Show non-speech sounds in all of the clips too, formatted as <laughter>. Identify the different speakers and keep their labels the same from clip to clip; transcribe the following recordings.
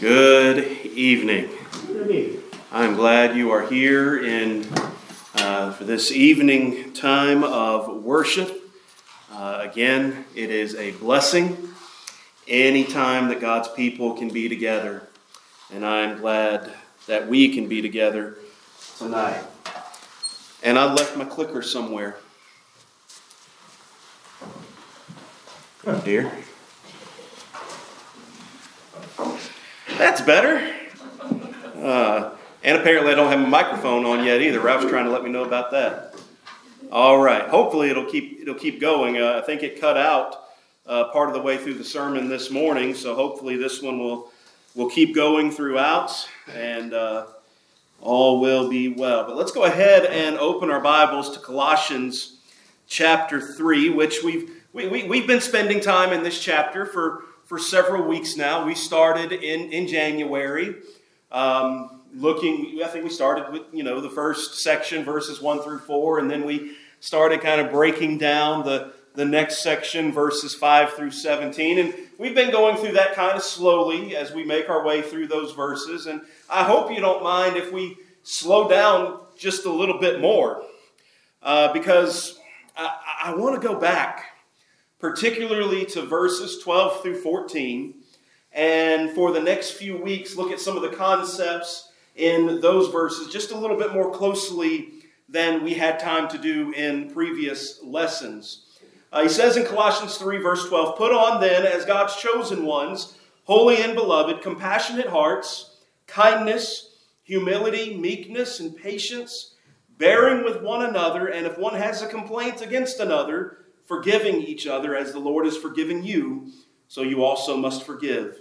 Speaker 1: Good evening. I'm glad you are here in uh, for this evening time of worship. Uh, again, it is a blessing any time that God's people can be together, and I'm glad that we can be together tonight. And I left my clicker somewhere. Dear. That's better. Uh, and apparently, I don't have a microphone on yet either. Ralph's trying to let me know about that. All right. Hopefully, it'll keep it'll keep going. Uh, I think it cut out uh, part of the way through the sermon this morning, so hopefully, this one will will keep going throughout, and uh, all will be well. But let's go ahead and open our Bibles to Colossians chapter three, which we've we, we, we've been spending time in this chapter for for several weeks now. We started in, in January, um, looking, I think we started with, you know, the first section, verses 1 through 4, and then we started kind of breaking down the, the next section, verses 5 through 17. And we've been going through that kind of slowly as we make our way through those verses. And I hope you don't mind if we slow down just a little bit more, uh, because I, I want to go back particularly to verses 12 through 14. And for the next few weeks, look at some of the concepts in those verses just a little bit more closely than we had time to do in previous lessons. Uh, he says in Colossians 3, verse 12, Put on then, as God's chosen ones, holy and beloved, compassionate hearts, kindness, humility, meekness, and patience, bearing with one another, and if one has a complaint against another, forgiving each other as the Lord has forgiven you, so you also must forgive.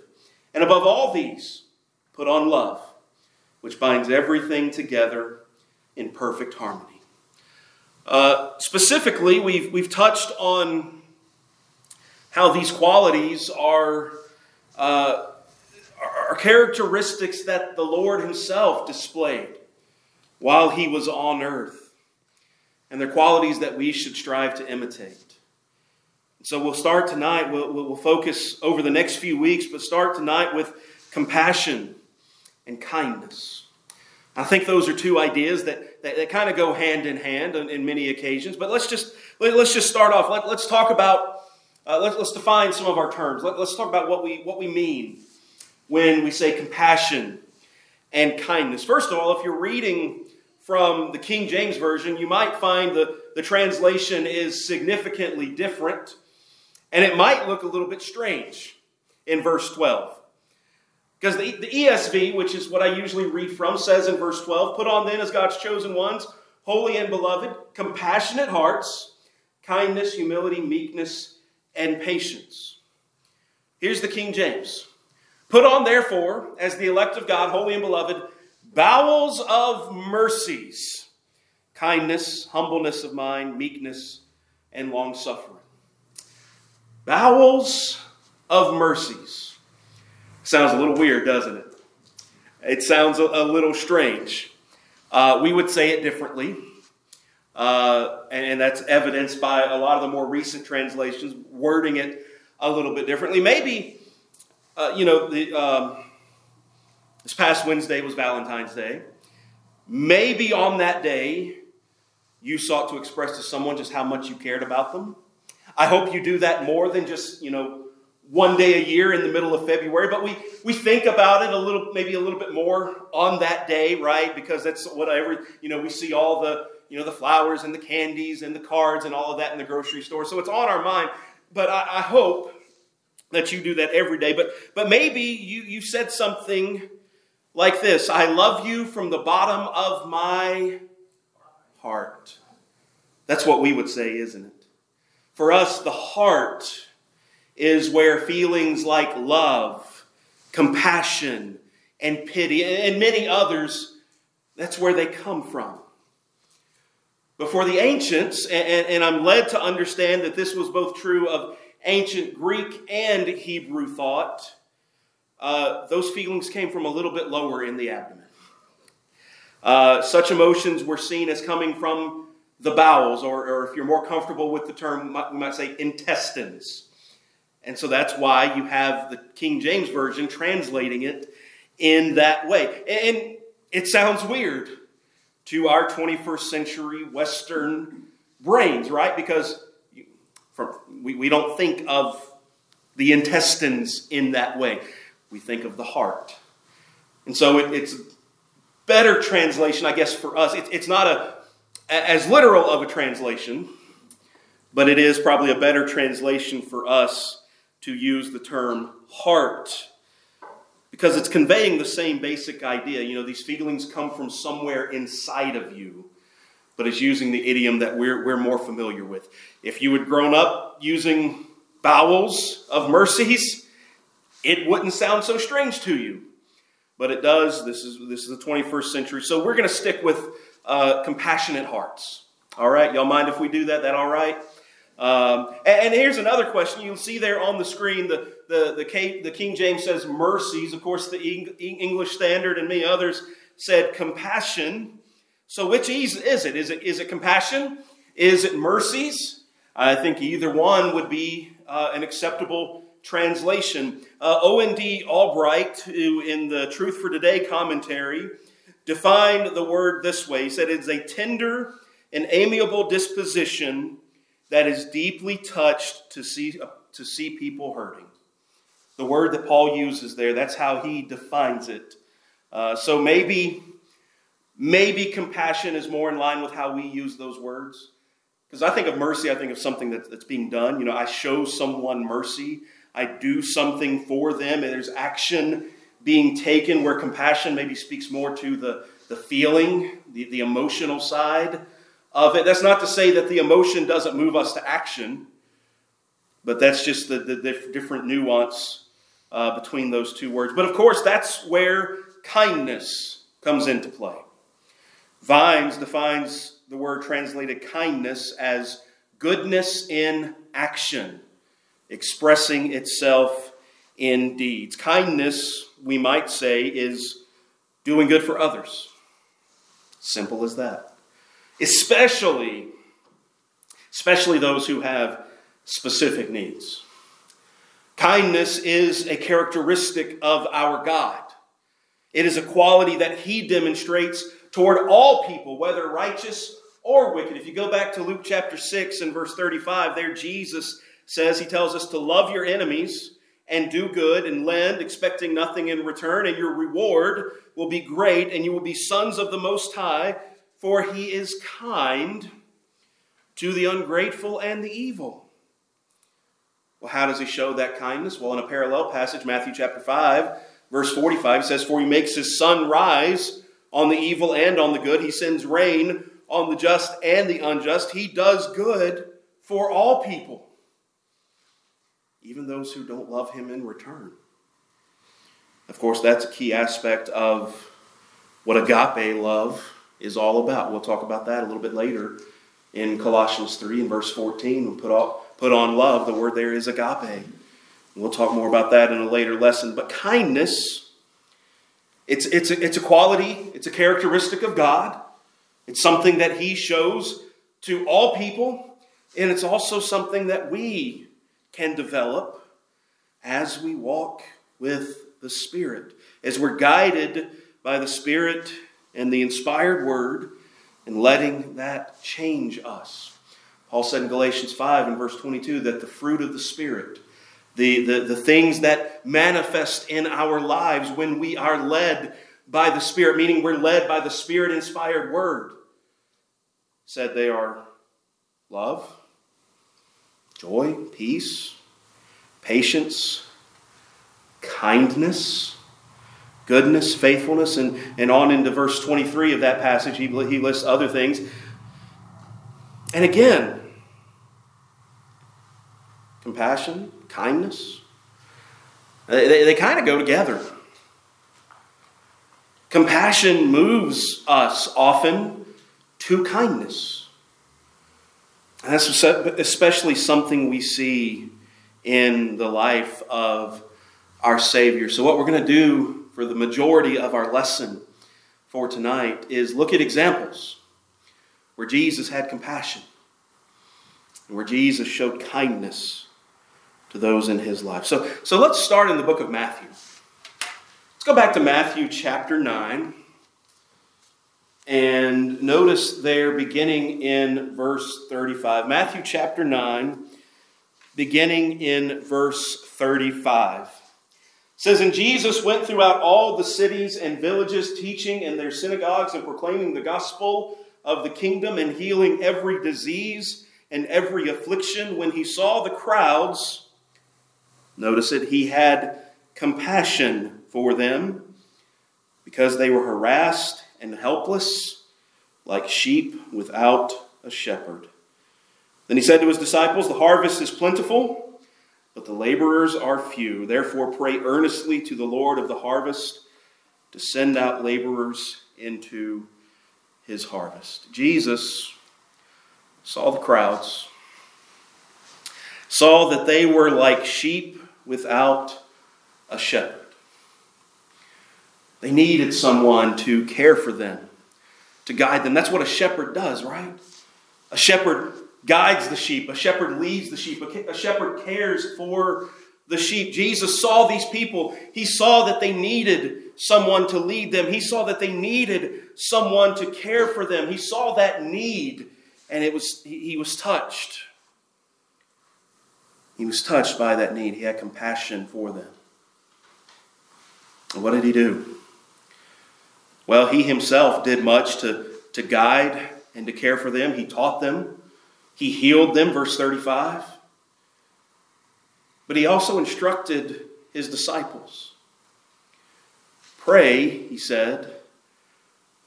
Speaker 1: And above all these, put on love, which binds everything together in perfect harmony. Uh, specifically, we've, we've touched on how these qualities are, uh, are characteristics that the Lord Himself displayed while He was on earth, and they're qualities that we should strive to imitate. So we'll start tonight, we'll, we'll focus over the next few weeks, but start tonight with compassion and kindness. I think those are two ideas that, that, that kind of go hand in hand in, many occasions. But let's just, let, us just start off. Let, us talk about, uh, let, us define some of our terms. Let, us talk about what we, what we mean when we say compassion and kindness. First of all, if you're reading from the King James Version, you might find the, the translation is significantly different. And it might look a little bit strange in verse 12. Because the, the ESV, which is what I usually read from, says in verse 12 Put on then as God's chosen ones, holy and beloved, compassionate hearts, kindness, humility, meekness, and patience. Here's the King James Put on, therefore, as the elect of God, holy and beloved, bowels of mercies, kindness, humbleness of mind, meekness, and long suffering bowels of mercies. Sounds a little weird, doesn't it? It sounds a, a little strange. Uh, we would say it differently, uh, and that's evidenced by a lot of the more recent translations wording it a little bit differently. Maybe, uh, you know, the, um, this past Wednesday was Valentine's Day. Maybe on that day, you sought to express to someone just how much you cared about them. I hope you do that more than just, you know, one day a year in the middle of February, but we, we think about it a little, maybe a little bit more on that day, right? Because that's whatever, you know, we see all the, you know, the flowers and the candies and the cards and all of that in the grocery store. So it's on our mind. But I, I hope that you do that every day. But, but maybe you, you said something like this I love you from the bottom of my heart. That's what we would say, isn't it? For us, the heart is where feelings like love, compassion, and pity, and many others, that's where they come from. But for the ancients, and, I'm led to understand that this was both true of ancient Greek and Hebrew thought, uh, those feelings came from a little bit lower in the abdomen. Uh, such emotions were seen as coming from the bowels, or, or if you're more comfortable with the term, we might, we might say intestines. And so that's why you have the King James Version translating it in that way. And it sounds weird to our 21st century Western brains, right? Because we, we don't think of the intestines in that way. We think of the heart. And so it, it's better translation, I guess, for us. It, it's not a as literal of a translation, but it is probably a better translation for us to use the term heart because it's conveying the same basic idea. You know, these feelings come from somewhere inside of you, but it's using the idiom that we're, we're more familiar with. If you had grown up using bowels of mercies, it wouldn't sound so strange to you. But it does. This is, this is the 21st century. So we're going to stick with uh, compassionate hearts. All right? Y'all mind if we do that? That all right? Um, and, and, here's another question. You'll see there on the screen the, the, the, K, the King James says mercies. Of course, the English Standard and many others said compassion. So, which is, is it? Is it, is it compassion? Is it mercies? I think either one would be uh, an acceptable translation. Uh, O.N.D. Albright, who in the Truth for Today commentary, defined the word this way. He said it's a tender and amiable disposition that is deeply touched to see, to see people hurting. The word that Paul uses there, that's how he defines it. Uh, so maybe, maybe compassion is more in line with how we use those words. Because I think of mercy, I think of something that, that's being done. You know, I show someone mercy, I do something for them, and there's action being taken where compassion maybe speaks more to the, the feeling, the, the emotional side of it. That's not to say that the emotion doesn't move us to action, but that's just the, the different nuance uh, between those two words. But of course, that's where kindness comes into play. Vine's defines the word translated kindness as goodness in action, expressing itself in deeds. Kindness, we might say, is doing good for others. Simple as that especially, especially those who have specific needs. Kindness is a characteristic of our God. It is a quality that He demonstrates toward all people, whether righteous or wicked. If you go back to Luke chapter 6 and verse 35, there Jesus says, He tells us to love your enemies and do good and lend, expecting nothing in return, and your reward will be great, and you will be sons of the Most High, for he is kind to the ungrateful and the evil. Well, how does he show that kindness? Well, in a parallel passage, Matthew chapter 5, verse 45 says, For he makes his sun rise on the evil and on the good. He sends rain on the just and the unjust. He does good for all people, even those who don't love him in return. Of course, that's a key aspect of what agape love is all about. We'll talk about that a little bit later in Colossians 3 and verse 14. We'll put, on, put on love. The word there is agape. We'll talk more about that in a later lesson. But kindness, it's, it's, a, it's a quality, it's a characteristic of God. It's something that He shows to all people, and it's also something that we can develop as we walk with the Spirit, as we're guided by the Spirit and the inspired word and letting that change us. Paul said in Galatians 5 and verse 22 that the fruit of the Spirit, the, the, the things that manifest in our lives when we are led by the Spirit, meaning we're led by the Spirit inspired word, said they are love, joy, peace, patience, kindness goodness, faithfulness, and, and on into verse 23 of that passage, he, he lists other things. And again, compassion, kindness, they, they, they kind of go together. Compassion moves us often to kindness. And that's especially something we see in the life of our Savior. So, what we're going to do for the majority of our lesson for tonight is look at examples where Jesus had compassion and where Jesus showed kindness to those in his life. So, so let's start in the book of Matthew. Let's go back to Matthew chapter 9 and notice there beginning in verse 35. Matthew chapter 9, beginning in verse 35. It says, And Jesus went throughout all the cities and villages, teaching in their synagogues and proclaiming the gospel of the kingdom and healing every disease and every affliction. When he saw the crowds, notice it, he had compassion for them because they were harassed and helpless like sheep without a shepherd. Then he said to his disciples, The harvest is plentiful, but the laborers are few. Therefore, pray earnestly to the Lord of the harvest to send out laborers into his harvest. Jesus saw the crowds, saw that they were like sheep without a shepherd. They needed someone to care for them, to guide them. That's what a shepherd does, right? A shepherd guides the sheep, a shepherd leads the sheep, a shepherd cares for the sheep. Jesus saw these people. He saw that they needed someone to lead them. He saw that they needed someone to care for them. He saw that need and it was he was touched. He was touched by that need. He had compassion for them. And what did he do? Well, he himself did much to, to guide and to care for them. He taught them, he healed them, verse 35. But he also instructed his disciples. Pray, he said,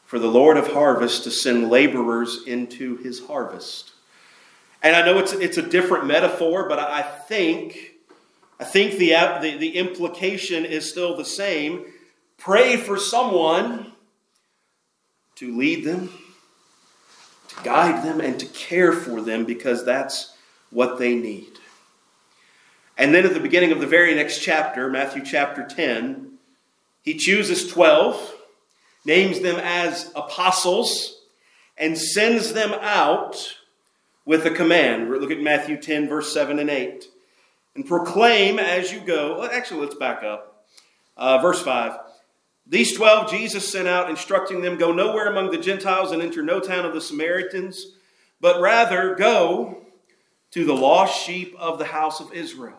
Speaker 1: for the Lord of harvest to send laborers into his harvest. And I know it's, it's a different metaphor, but I think, I think the, the, the implication is still the same. Pray for someone to lead them, to guide them, and to care for them because that's what they need. And then at the beginning of the very next chapter, Matthew chapter 10, he chooses 12, names them as apostles, and sends them out with a command. Look at Matthew 10, verse 7 and 8. And proclaim as you go. Actually, let's back up. Uh, verse 5. These twelve Jesus sent out, instructing them go nowhere among the Gentiles and enter no town of the Samaritans, but rather go to the lost sheep of the house of Israel.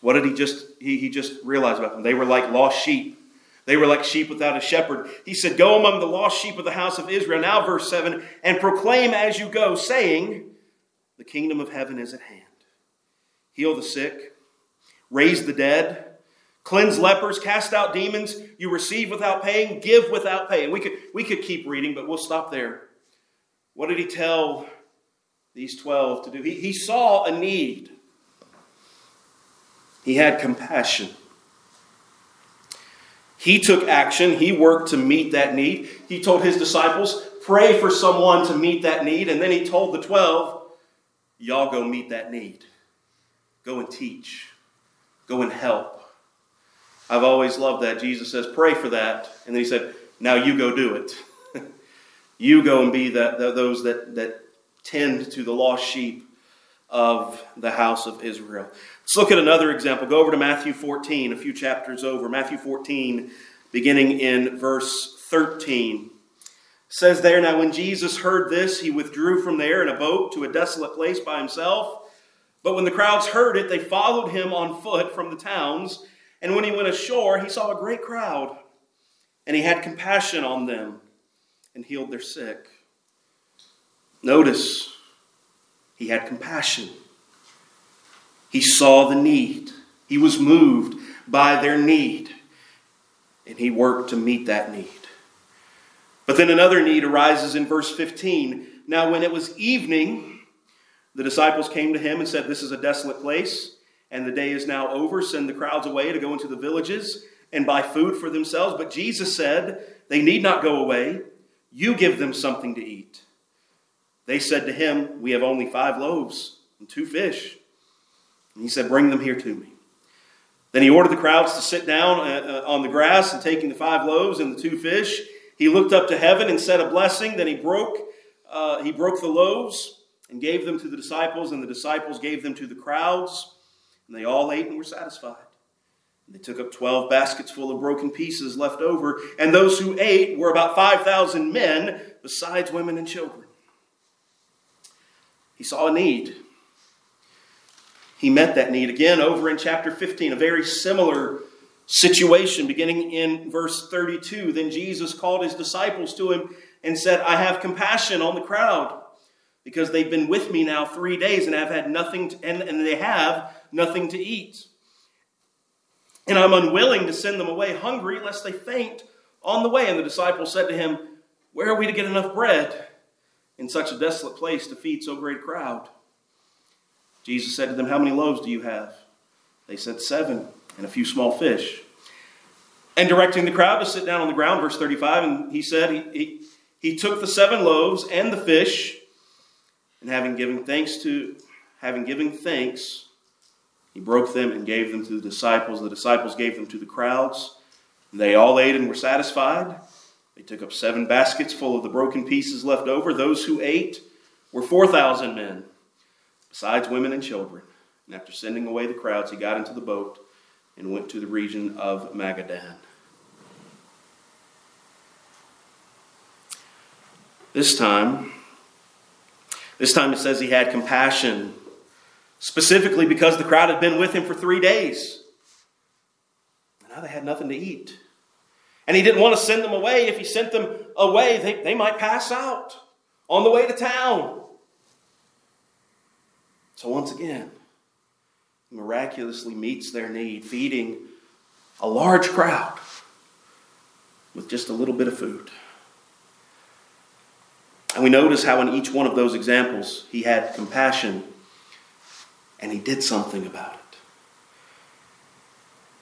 Speaker 1: What did he just he, he just realized about them? They were like lost sheep. They were like sheep without a shepherd. He said, Go among the lost sheep of the house of Israel. Now, verse 7 and proclaim as you go, saying, The kingdom of heaven is at hand. Heal the sick, raise the dead cleanse lepers, cast out demons, you receive without paying, give without paying. We could, we could keep reading, but we'll stop there. What did he tell these 12 to do? He, he saw a need, he had compassion. He took action. He worked to meet that need. He told his disciples, pray for someone to meet that need. And then he told the 12, y'all go meet that need. Go and teach. Go and help. I've always loved that. Jesus says, pray for that. And then he said, now you go do it. <laughs> you go and be that, those that, that tend to the lost sheep of the house of Israel. Let's look at another example. Go over to Matthew 14, a few chapters over. Matthew 14, beginning in verse 13. says there, Now when Jesus heard this, he withdrew from there in a boat to a desolate place by himself. But when the crowds heard it, they followed him on foot from the towns and when he went ashore, he saw a great crowd, and he had compassion on them and healed their sick. Notice, he had compassion. He saw the need. He was moved by their need, and he worked to meet that need. But then another need arises in verse 15. Now, when it was evening, the disciples came to him and said, This is a desolate place and the day is now over. Send the crowds away to go into the villages and buy food for themselves. But Jesus said, They need not go away. You give them something to eat. They said to him, We have only five loaves and two fish. And he said, Bring them here to me. Then he ordered the crowds to sit down uh, uh, on the grass, and taking the five loaves and the two fish, he looked up to heaven and said a blessing. Then he broke, uh, he broke the loaves and gave them to the disciples, and the disciples gave them to the crowds. And they all ate and were satisfied. They took up 12 baskets full of broken pieces left over, and those who ate were about 5,000 men, besides women and children. He saw a need. He met that need. Again, over in chapter 15, a very similar situation, beginning in verse 32. Then Jesus called his disciples to him and said, I have compassion on the crowd because they've been with me now three days and have had nothing to, and, and they have nothing to eat. And I'm unwilling to send them away hungry, lest they faint on the way. And the disciples said to him, Where are we to get enough bread in such a desolate place to feed so great a crowd? Jesus said to them, How many loaves do you have? They said, Seven, and a few small fish. And directing the crowd to sit down on the ground, verse 35, and he said, He, he, he took the seven loaves and the fish, and having given thanks to having given thanks, he broke them and gave them to the disciples. The disciples gave them to the crowds. They all ate and were satisfied. They took up seven baskets full of the broken pieces left over. Those who ate were 4,000 men, besides women and children. And after sending away the crowds, he got into the boat and went to the region of Magadan. This time, this time it says he had compassion specifically because the crowd had been with him for three days. And now they had nothing to eat. And he didn't want to send them away. If he sent them away, they, they might pass out on the way to town. So once again, he miraculously meets their need, feeding a large crowd with just a little bit of food. And we notice how in each one of those examples he had compassion and he did something about it.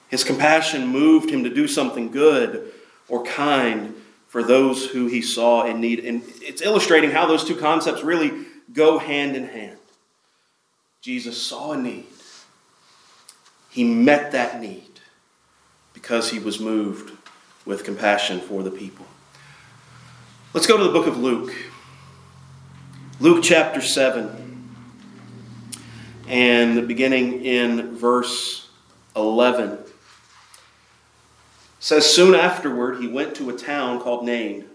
Speaker 1: His compassion moved him to do something good or kind for those who he saw in need. And it's illustrating how those two concepts really go hand in hand. Jesus saw a need, he met that need because he was moved with compassion for the people. Let's go to the book of Luke. Luke chapter 7 and beginning in verse 11 says soon afterward he went to a town called Nain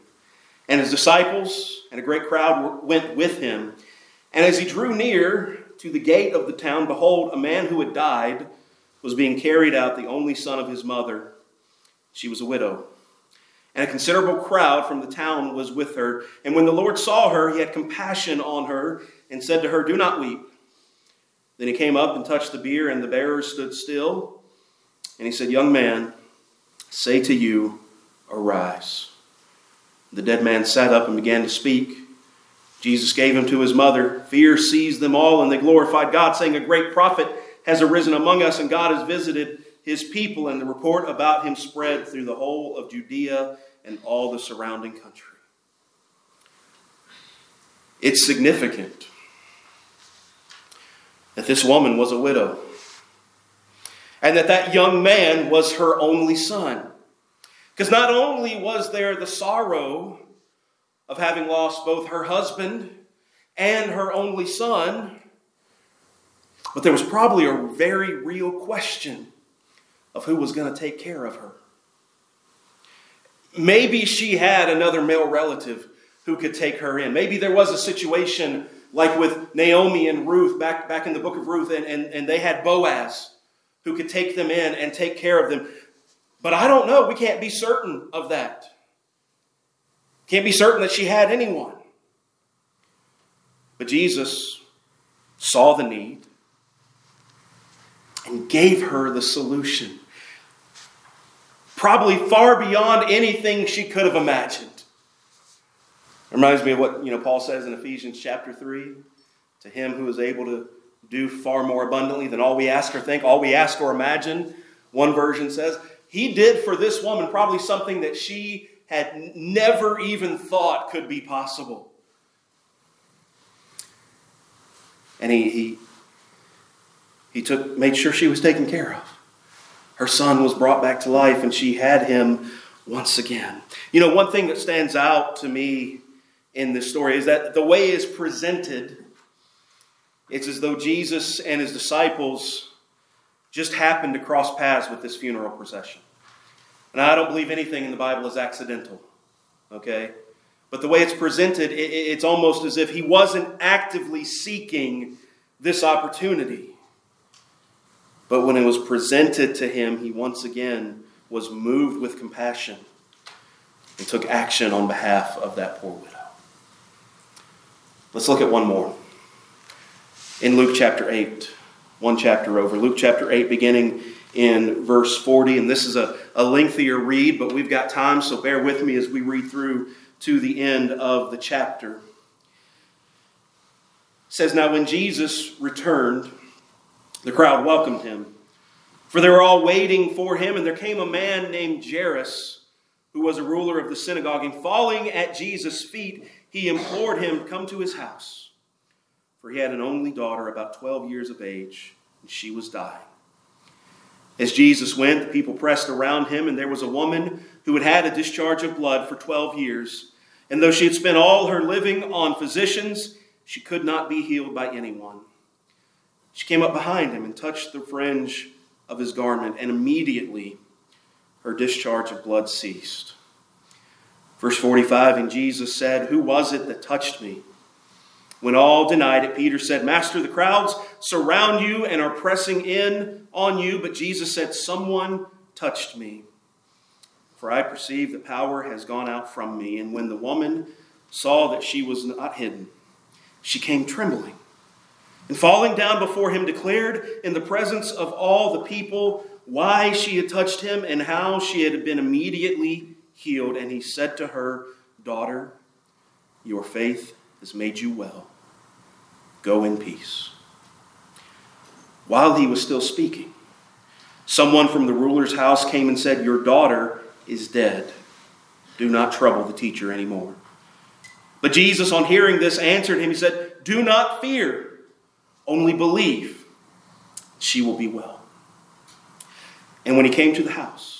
Speaker 1: and his disciples and a great crowd went with him. And as he drew near to the gate of the town behold a man who had died was being carried out the only son of his mother. She was a widow. And a considerable crowd from the town was with her. And when the lord saw her he had compassion on her and said to her do not weep then he came up and touched the bier, and the bearers stood still. And he said, Young man, say to you, arise. The dead man sat up and began to speak. Jesus gave him to his mother. Fear seized them all, and they glorified God, saying, A great prophet has arisen among us, and God has visited his people. And the report about him spread through the whole of Judea and all the surrounding country. It's significant that this woman was a widow and that that young man was her only son. Because not only was there the sorrow of having lost both her husband and her only son, but there was probably a very real question of who was going to take care of her. Maybe she had another male relative who could take her in. Maybe there was a situation like with Naomi and Ruth back, back in the book of Ruth, and, and, and they had Boaz who could take them in and take care of them. But I don't know. We can't be certain of that. Can't be certain that she had anyone. But Jesus saw the need and gave her the solution. Probably far beyond anything she could have imagined. It reminds me of what you know Paul says in Ephesians chapter 3 to him who is able to do far more abundantly than all we ask or think, all we ask or imagine. One version says, He did for this woman probably something that she had never even thought could be possible. And he, he, he took, made sure she was taken care of. Her son was brought back to life, and she had him once again. You know, one thing that stands out to me in this story is that the way is presented, it's as though Jesus and his disciples just happened to cross paths with this funeral procession. And I don't believe anything in the Bible is accidental. Okay? But the way it's presented, it's almost as if he wasn't actively seeking this opportunity. But when it was presented to him, he once again was moved with compassion and took action on behalf of that poor widow. Let's look at one more. In Luke chapter 8, one chapter over. Luke chapter 8, beginning in verse 40. And this is a, a lengthier read, but we've got time, so bear with me as we read through to the end of the chapter. It says, Now when Jesus returned, the crowd welcomed him, for they were all waiting for him, and there came a man named Jairus, who was a ruler of the synagogue, and falling at Jesus' feet, he implored him to come to his house, for he had an only daughter about 12 years of age, and she was dying. As Jesus went, the people pressed around him, and there was a woman who had had a discharge of blood for 12 years. And though she had spent all her living on physicians, she could not be healed by anyone. She came up behind him and touched the fringe of his garment, and immediately her discharge of blood ceased. Verse 45 And Jesus said, Who was it that touched me? When all denied it, Peter said, Master, the crowds surround you and are pressing in on you. But Jesus said, Someone touched me. For I perceive the power has gone out from me. And when the woman saw that she was not hidden, she came trembling. And falling down before him, declared in the presence of all the people why she had touched him and how she had been immediately healed. And he said to her, Daughter, your faith has made you well. Go in peace. While he was still speaking, someone from the ruler's house came and said, Your daughter is dead. Do not trouble the teacher anymore. But Jesus, on hearing this, answered him. He said, Do not fear, only believe. She will be well. And when he came to the house,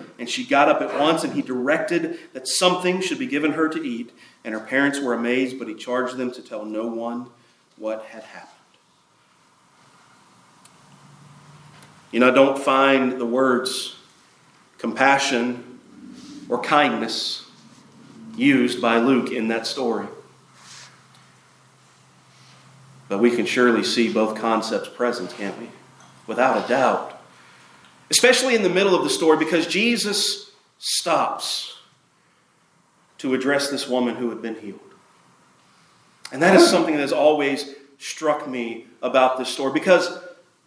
Speaker 1: and she got up at once, and he directed that something should be given her to eat. And her parents were amazed, but he charged them to tell no one what had happened. You know, I don't find the words compassion or kindness used by Luke in that story. But we can surely see both concepts present, can't we? Without a doubt. Especially in the middle of the story, because Jesus stops to address this woman who had been healed. And that is something that has always struck me about this story because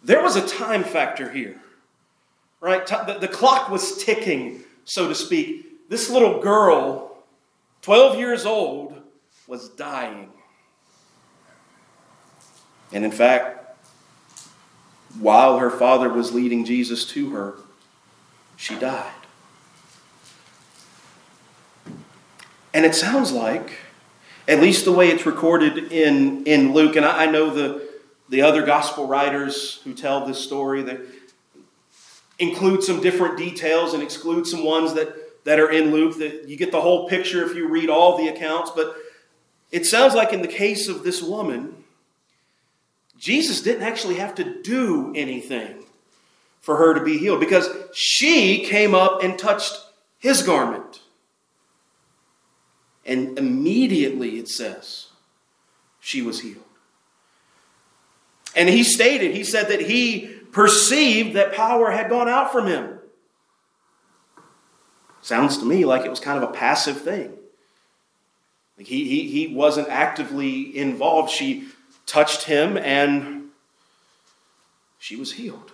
Speaker 1: there was a time factor here, right? The, clock was ticking, so to speak. This little girl, 12 years old, was dying. And in fact, while her father was leading Jesus to her, she died. And it sounds like, at least the way it's recorded in, in Luke, and I, I know the, the other gospel writers who tell this story that include some different details and exclude some ones that, that are in Luke that you get the whole picture if you read all the accounts. But it sounds like in the case of this woman, Jesus didn't actually have to do anything for her to be healed because she came up and touched his garment. And immediately, it says, she was healed. And he stated, he said that he perceived that power had gone out from him. Sounds to me like it was kind of a passive thing. Like he, he, he wasn't actively involved. She touched him and she was healed.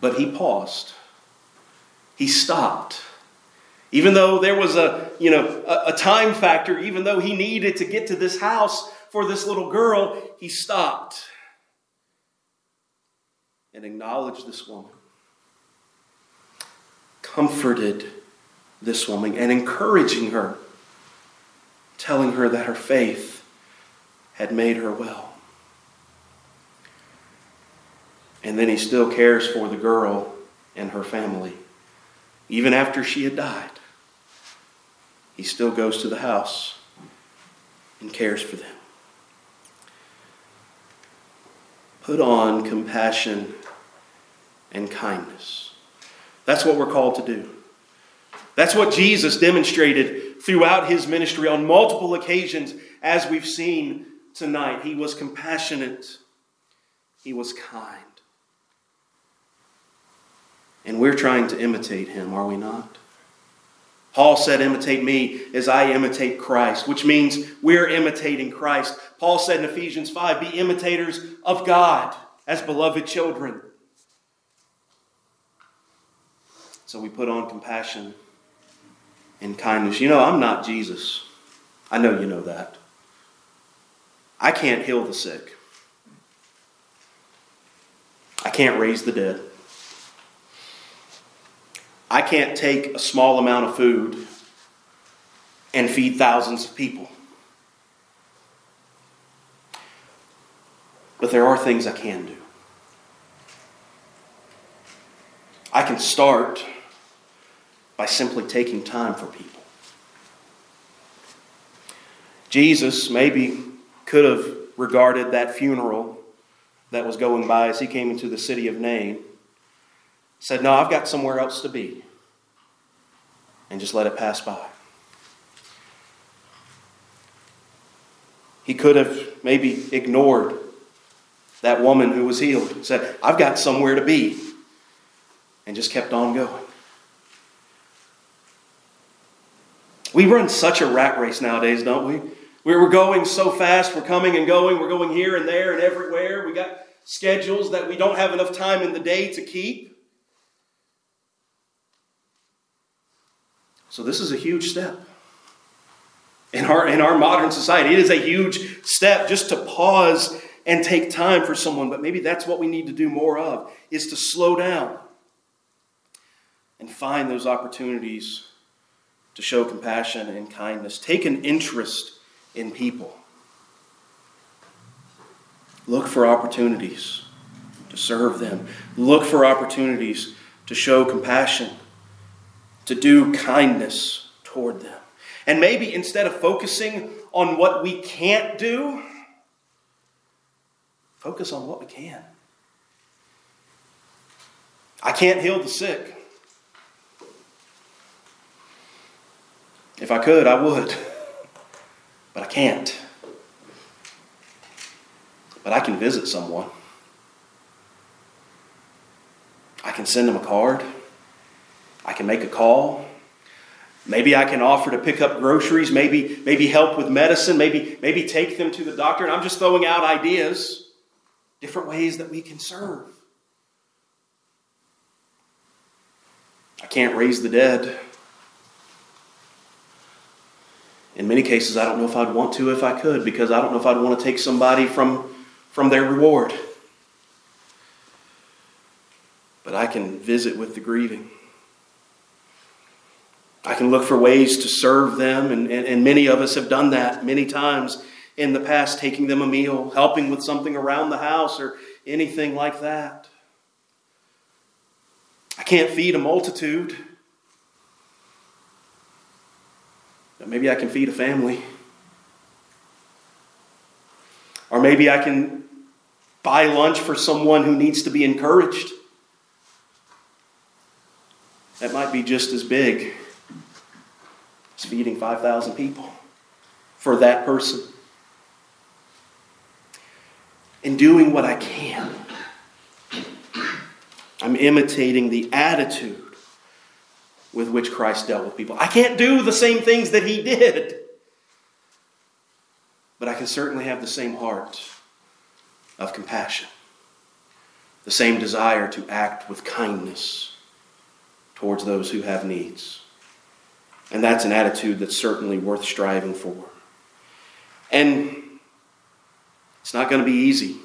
Speaker 1: But he paused. He stopped. Even though there was a, you know, a, a time factor, even though he needed to get to this house for this little girl, he stopped and acknowledged this woman, comforted this woman and encouraging her, telling her that her faith had made her well. And then he still cares for the girl and her family. Even after she had died, he still goes to the house and cares for them. Put on compassion and kindness. That's what we're called to do. That's what Jesus demonstrated throughout his ministry on multiple occasions, as we've seen tonight. He was compassionate, he was kind. And we're trying to imitate him, are we not? Paul said, Imitate me as I imitate Christ, which means we're imitating Christ. Paul said in Ephesians 5, Be imitators of God as beloved children. So we put on compassion and kindness. You know, I'm not Jesus. I know you know that. I can't heal the sick, I can't raise the dead. I can't take a small amount of food and feed thousands of people. But there are things I can do. I can start by simply taking time for people. Jesus maybe could have regarded that funeral that was going by as he came into the city of Nain said, No, I've got somewhere else to be. And just let it pass by. He could have maybe ignored that woman who was healed, said, I've got somewhere to be, and just kept on going. We run such a rat race nowadays, don't we? We're going so fast, we're coming and going, we're going here and there and everywhere. We got schedules that we don't have enough time in the day to keep. So this is a huge step. In our, in our modern society, it is a huge step just to pause and take time for someone, but maybe that's what we need to do more of, is to slow down and find those opportunities to show compassion and kindness. Take an interest in people. Look for opportunities to serve them. Look for opportunities to show compassion to do kindness toward them. And maybe instead of focusing on what we can't do, focus on what we can. I can't heal the sick. If I could, I would. <laughs> But I can't. But I can visit someone. I can send them a card. I can make a call. Maybe I can offer to pick up groceries, maybe, maybe help with medicine, maybe, maybe take them to the doctor. And I'm just throwing out ideas, different ways that we can serve. I can't raise the dead. In many cases, I don't know if I'd want to if I could, because I don't know if I'd want to take somebody from, from their reward. But I can visit with the grieving. I can look for ways to serve them, and, and, and, many of us have done that many times in the past, taking them a meal, helping with something around the house, or anything like that. I can't feed a multitude, but maybe I can feed a family. Or maybe I can buy lunch for someone who needs to be encouraged. That might be just as big is feeding 5,000 people for that person. And doing what I can. I'm imitating the attitude with which Christ dealt with people. I can't do the same things that he did, but I can certainly have the same heart of compassion, the same desire to act with kindness towards those who have needs. And that's an attitude that's certainly worth striving for. And it's not going to be easy.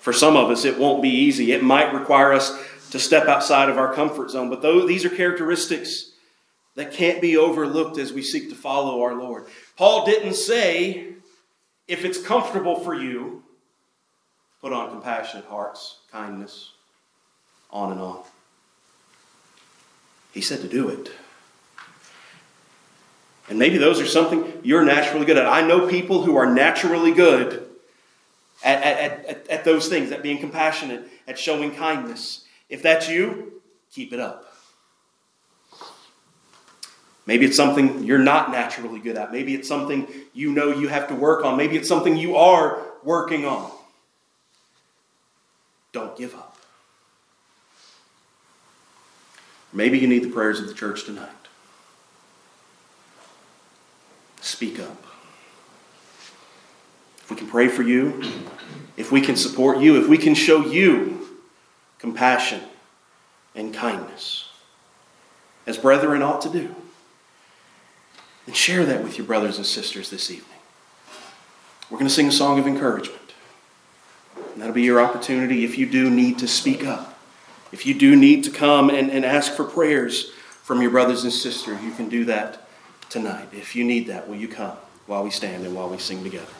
Speaker 1: For some of us, it won't be easy. It might require us to step outside of our comfort zone. But those, these are characteristics that can't be overlooked as we seek to follow our Lord. Paul didn't say, if it's comfortable for you, put on compassionate hearts, kindness, on and on. He said to do it. And maybe those are something you're naturally good at. I know people who are naturally good at, at, at, at those things, at being compassionate, at showing kindness. If that's you, keep it up. Maybe it's something you're not naturally good at. Maybe it's something you know you have to work on. Maybe it's something you are working on. Don't give up. Maybe you need the prayers of the church tonight. Speak up. If we can pray for you, if we can support you, if we can show you compassion and kindness, as brethren ought to do, And share that with your brothers and sisters this evening. We're going to sing a song of encouragement. And that'll be your opportunity if you do need to speak up. If you do need to come and, and ask for prayers from your brothers and sisters, you can do that tonight. If you need that, will you come while we stand and while we sing together?